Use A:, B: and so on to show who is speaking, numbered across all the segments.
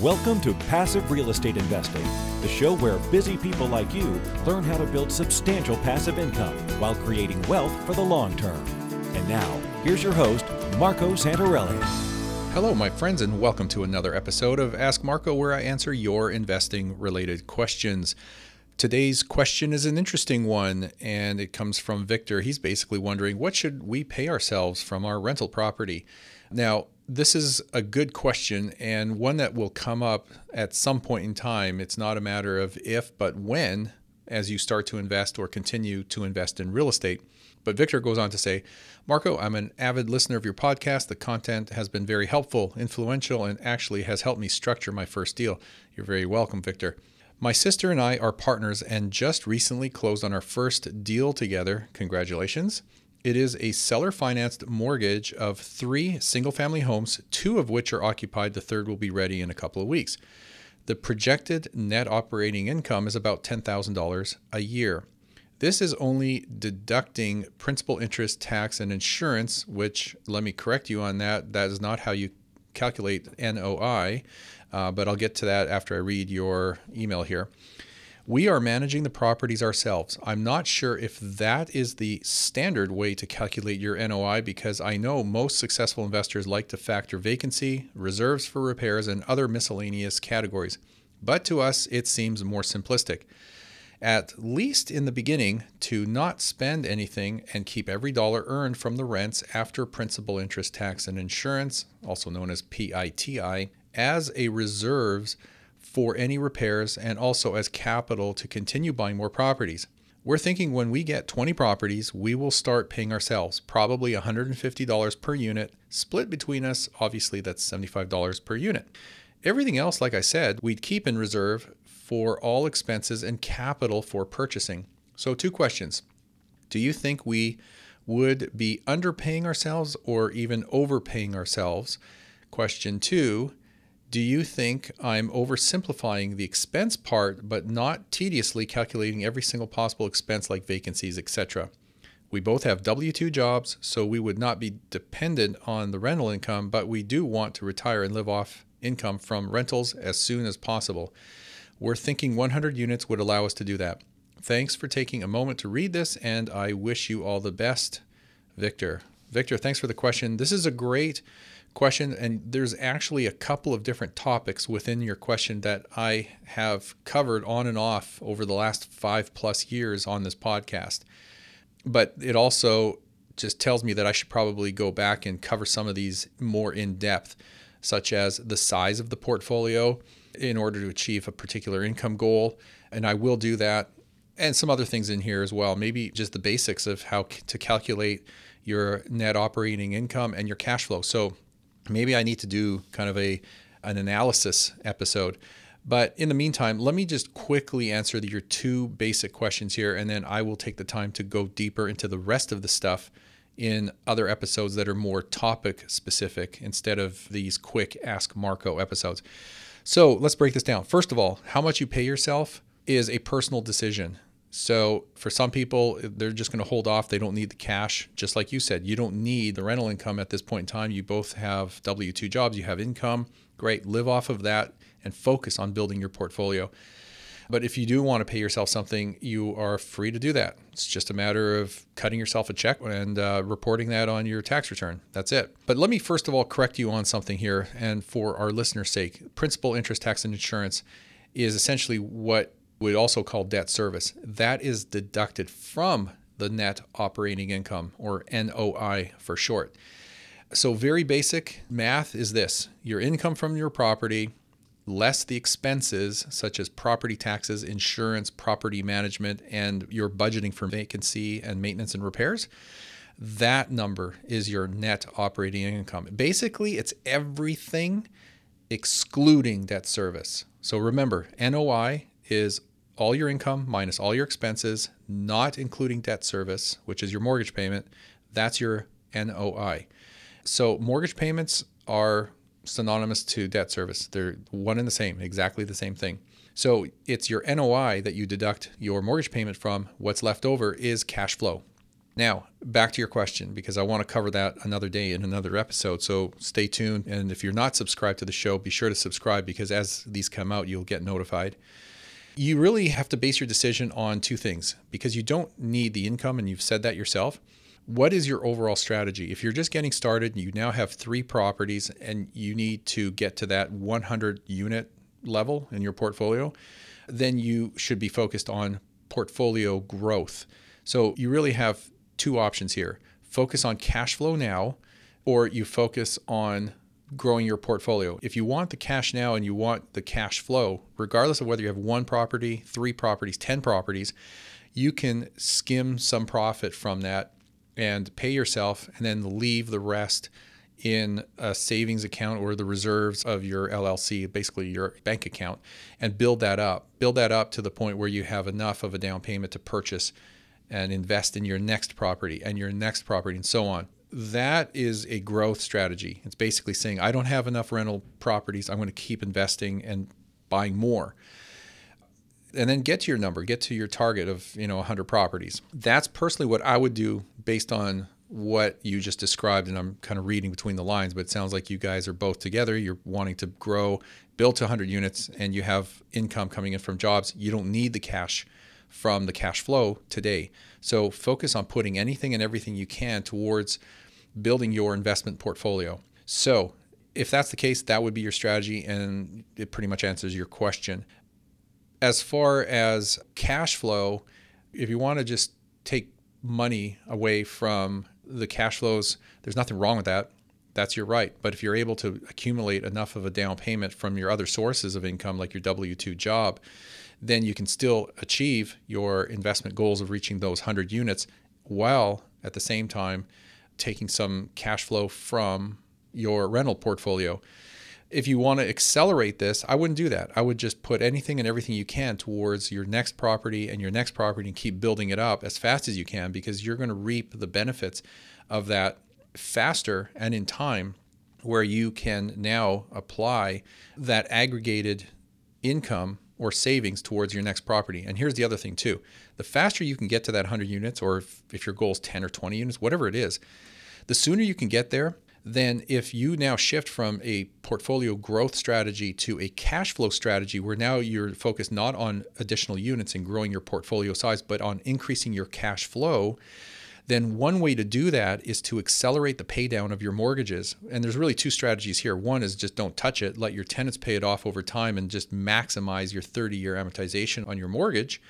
A: Welcome to Passive Real Estate Investing, the show where busy people like you learn how to build substantial passive income while creating wealth for the long term. And now, here's your host, Marco Santarelli.
B: Hello, my friends, and welcome to another episode of Ask Marco, where I answer your investing related questions. Today's question is an interesting one, and it comes from Victor. He's basically wondering what should we pay ourselves from our rental property? Now, this is a good question and one that will come up at some point in time. It's not a matter of if, but when, as you start to invest or continue to invest in real estate. But Victor goes on to say, Marco, I'm an avid listener of your podcast. The content has been very helpful, influential, and actually has helped me structure my first deal. You're very welcome, Victor. My sister and I are partners and just recently closed on our first deal together. Congratulations. It is a seller financed mortgage of three single family homes, two of which are occupied. The third will be ready in a couple of weeks. The projected net operating income is about $10,000 a year. This is only deducting principal, interest, tax, and insurance, which, let me correct you on that, that is not how you calculate NOI, uh, but I'll get to that after I read your email here. We are managing the properties ourselves. I'm not sure if that is the standard way to calculate your NOI because I know most successful investors like to factor vacancy, reserves for repairs, and other miscellaneous categories. But to us, it seems more simplistic. At least in the beginning, to not spend anything and keep every dollar earned from the rents after principal, interest, tax, and insurance, also known as PITI, as a reserves for any repairs and also as capital to continue buying more properties. We're thinking when we get 20 properties, we will start paying ourselves probably $150 per unit, split between us. Obviously, that's $75 per unit. Everything else, like I said, we'd keep in reserve for all expenses and capital for purchasing. So, two questions. Do you think we would be underpaying ourselves or even overpaying ourselves? Question two do you think I'm oversimplifying the expense part, but not tediously calculating every single possible expense like vacancies, etc.? We both have W 2 jobs, so we would not be dependent on the rental income, but we do want to retire and live off income from rentals as soon as possible. We're thinking 100 units would allow us to do that. Thanks for taking a moment to read this, and I wish you all the best, Victor. Victor, thanks for the question. This is a great question. And there's actually a couple of different topics within your question that I have covered on and off over the last five plus years on this podcast. But it also just tells me that I should probably go back and cover some of these more in depth, such as the size of the portfolio in order to achieve a particular income goal. And I will do that. And some other things in here as well. Maybe just the basics of how to calculate your net operating income and your cash flow. So, maybe I need to do kind of a an analysis episode. But in the meantime, let me just quickly answer your two basic questions here, and then I will take the time to go deeper into the rest of the stuff in other episodes that are more topic specific instead of these quick Ask Marco episodes. So let's break this down. First of all, how much you pay yourself is a personal decision. So for some people, they're just going to hold off. They don't need the cash. Just like you said, you don't need the rental income at this point in time. You both have W 2 jobs, you have income. Great. Live off of that and focus on building your portfolio. But if you do want to pay yourself something, you are free to do that. It's just a matter of cutting yourself a check and uh, reporting that on your tax return. That's it. But let me first of all correct you on something here. And for our listeners' sake, principal, interest, tax, and insurance is essentially what we also call debt service. That is deducted from the net operating income or NOI for short. So, very basic math is this your income from your property less the expenses such as property taxes, insurance, property management, and your budgeting for vacancy and maintenance and repairs. That number is your net operating income. Basically, it's everything excluding debt service. So remember, NOI is all your income minus all your expenses, not including debt service, which is your mortgage payment. That's your NOI. So mortgage payments are synonymous to debt service. They're one and the same, exactly the same thing. So it's your NOI that you deduct your mortgage payment from. What's left over is cash flow. Now, back to your question, because I want to cover that another day in another episode. So stay tuned. And if you're not subscribed to the show, be sure to subscribe because as these come out, you'll get notified. You really have to base your decision on two things because you don't need the income, and you've said that yourself. What is your overall strategy? If you're just getting started, and you now have three properties and you need to get to that 100 unit level in your portfolio, then you should be focused on portfolio growth. So you really have two options here focus on cash flow now, or you focus on growing your portfolio. If you want the cash now and you want the cash flow, regardless of whether you have one property, three properties, 10 properties, you can skim some profit from that and pay yourself and then leave the rest in a savings account or the reserves of your LLC, basically your bank account, and build that up. Build that up to the point where you have enough of a down payment to purchase and invest in your next property and your next property and so on. That is a growth strategy. It's basically saying, I don't have enough rental properties. I'm going to keep investing and buying more. And then get to your number, get to your target of, you know, 100 properties. That's personally what I would do based on what you just described. And I'm kind of reading between the lines, but it sounds like you guys are both together. You're wanting to grow, build to 100 units, and you have income coming in from jobs. You don't need the cash from the cash flow today. So focus on putting anything and everything you can towards building your investment portfolio. So if that's the case, that would be your strategy, and it pretty much answers your question. As far as cash flow, if you want to just take money away from the cash flows, there's nothing wrong with that. That's your right. But if you're able to accumulate enough of a down payment from your other sources of income, like your W 2 job, then you can still achieve your investment goals of reaching those 100 units while at the same time taking some cash flow from your rental portfolio. If you want to accelerate this, I wouldn't do that. I would just put anything and everything you can towards your next property and your next property and keep building it up as fast as you can because you're going to reap the benefits of that faster and in time where you can now apply that aggregated income or savings towards your next property. And here's the other thing too. The faster you can get to that 100 units or if, if your goal is 10 or 20 units, whatever it is, the sooner you can get there, then if you now shift from a portfolio growth strategy to a cash flow strategy where now you're focused not on additional units and growing your portfolio size but on increasing your cash flow then one way to do that is to accelerate the paydown of your mortgages. And there's really two strategies here. One is just don't touch it, let your tenants pay it off over time and just maximize your 30 year amortization on your mortgage.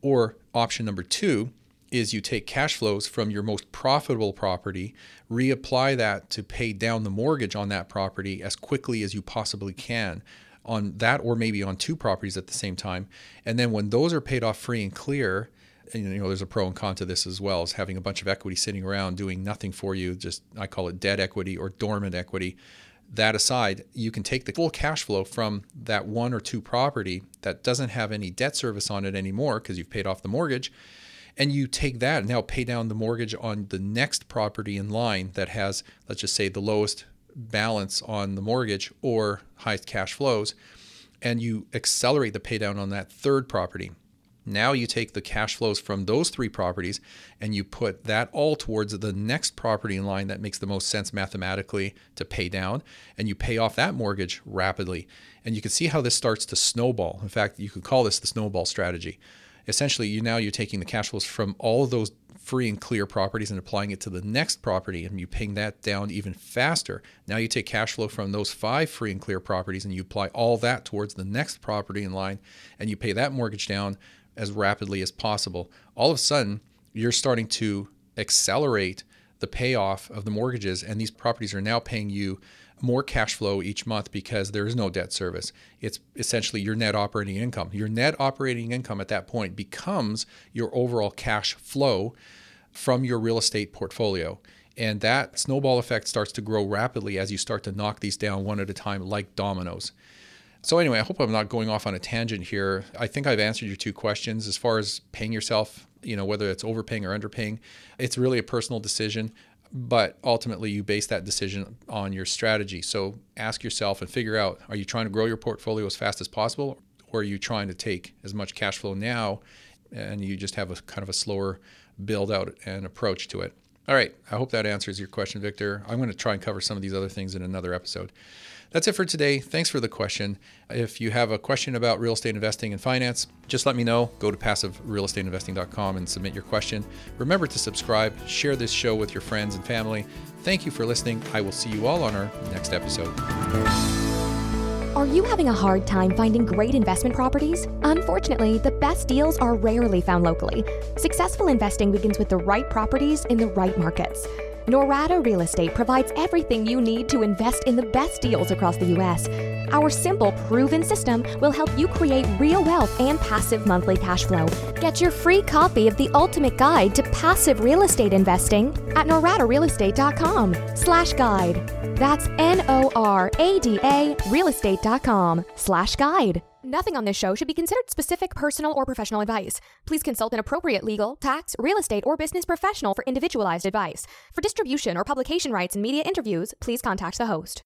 B: Or option number two is you take cash flows from your most profitable property, reapply that to pay down the mortgage on that property as quickly as you possibly can on that or maybe on two properties at the same time. And then when those are paid off free and clear, you know, there's a pro and con to this as well as having a bunch of equity sitting around doing nothing for you. Just I call it dead equity or dormant equity. That aside, you can take the full cash flow from that one or two property that doesn't have any debt service on it anymore because you've paid off the mortgage, and you take that and now pay down the mortgage on the next property in line that has, let's just say, the lowest balance on the mortgage or highest cash flows, and you accelerate the pay down on that third property. Now you take the cash flows from those three properties and you put that all towards the next property in line that makes the most sense mathematically to pay down, and you pay off that mortgage rapidly. And you can see how this starts to snowball. In fact, you could call this the snowball strategy. Essentially, you now you're taking the cash flows from all of those free and clear properties and applying it to the next property and you paying that down even faster. Now you take cash flow from those five free and clear properties and you apply all that towards the next property in line and you pay that mortgage down as rapidly as possible. All of a sudden, you're starting to accelerate the payoff of the mortgages, and these properties are now paying you more cash flow each month because there is no debt service. It's essentially your net operating income. Your net operating income at that point becomes your overall cash flow from your real estate portfolio. And that snowball effect starts to grow rapidly as you start to knock these down one at a time, like dominoes. So, anyway, I hope I'm not going off on a tangent here. I think I've answered your two questions as far as paying yourself, you know, whether it's overpaying or underpaying. It's really a personal decision, but ultimately you base that decision on your strategy. So, ask yourself and figure out are you trying to grow your portfolio as fast as possible, or are you trying to take as much cash flow now and you just have a kind of a slower build out and approach to it. All right, I hope that answers your question, Victor. I'm going to try and cover some of these other things in another episode. That's it for today. Thanks for the question. If you have a question about real estate investing and finance, just let me know. Go to passiverealestateinvesting.com and submit your question. Remember to subscribe, share this show with your friends and family. Thank you for listening. I will see you all on our next episode.
C: Are you having a hard time finding great investment properties? Unfortunately, the best deals are rarely found locally. Successful investing begins with the right properties in the right markets. Norada Real Estate provides everything you need to invest in the best deals across the U.S. Our simple, proven system will help you create real wealth and passive monthly cash flow. Get your free copy of the ultimate guide to passive real estate investing at noradarealestate.com slash guide. That's N-O-R-A-D-A realestate.com slash guide. Nothing on this show should be considered specific personal or professional advice. Please consult an appropriate legal, tax, real estate, or business professional for individualized advice. For distribution or publication rights and media interviews, please contact the host.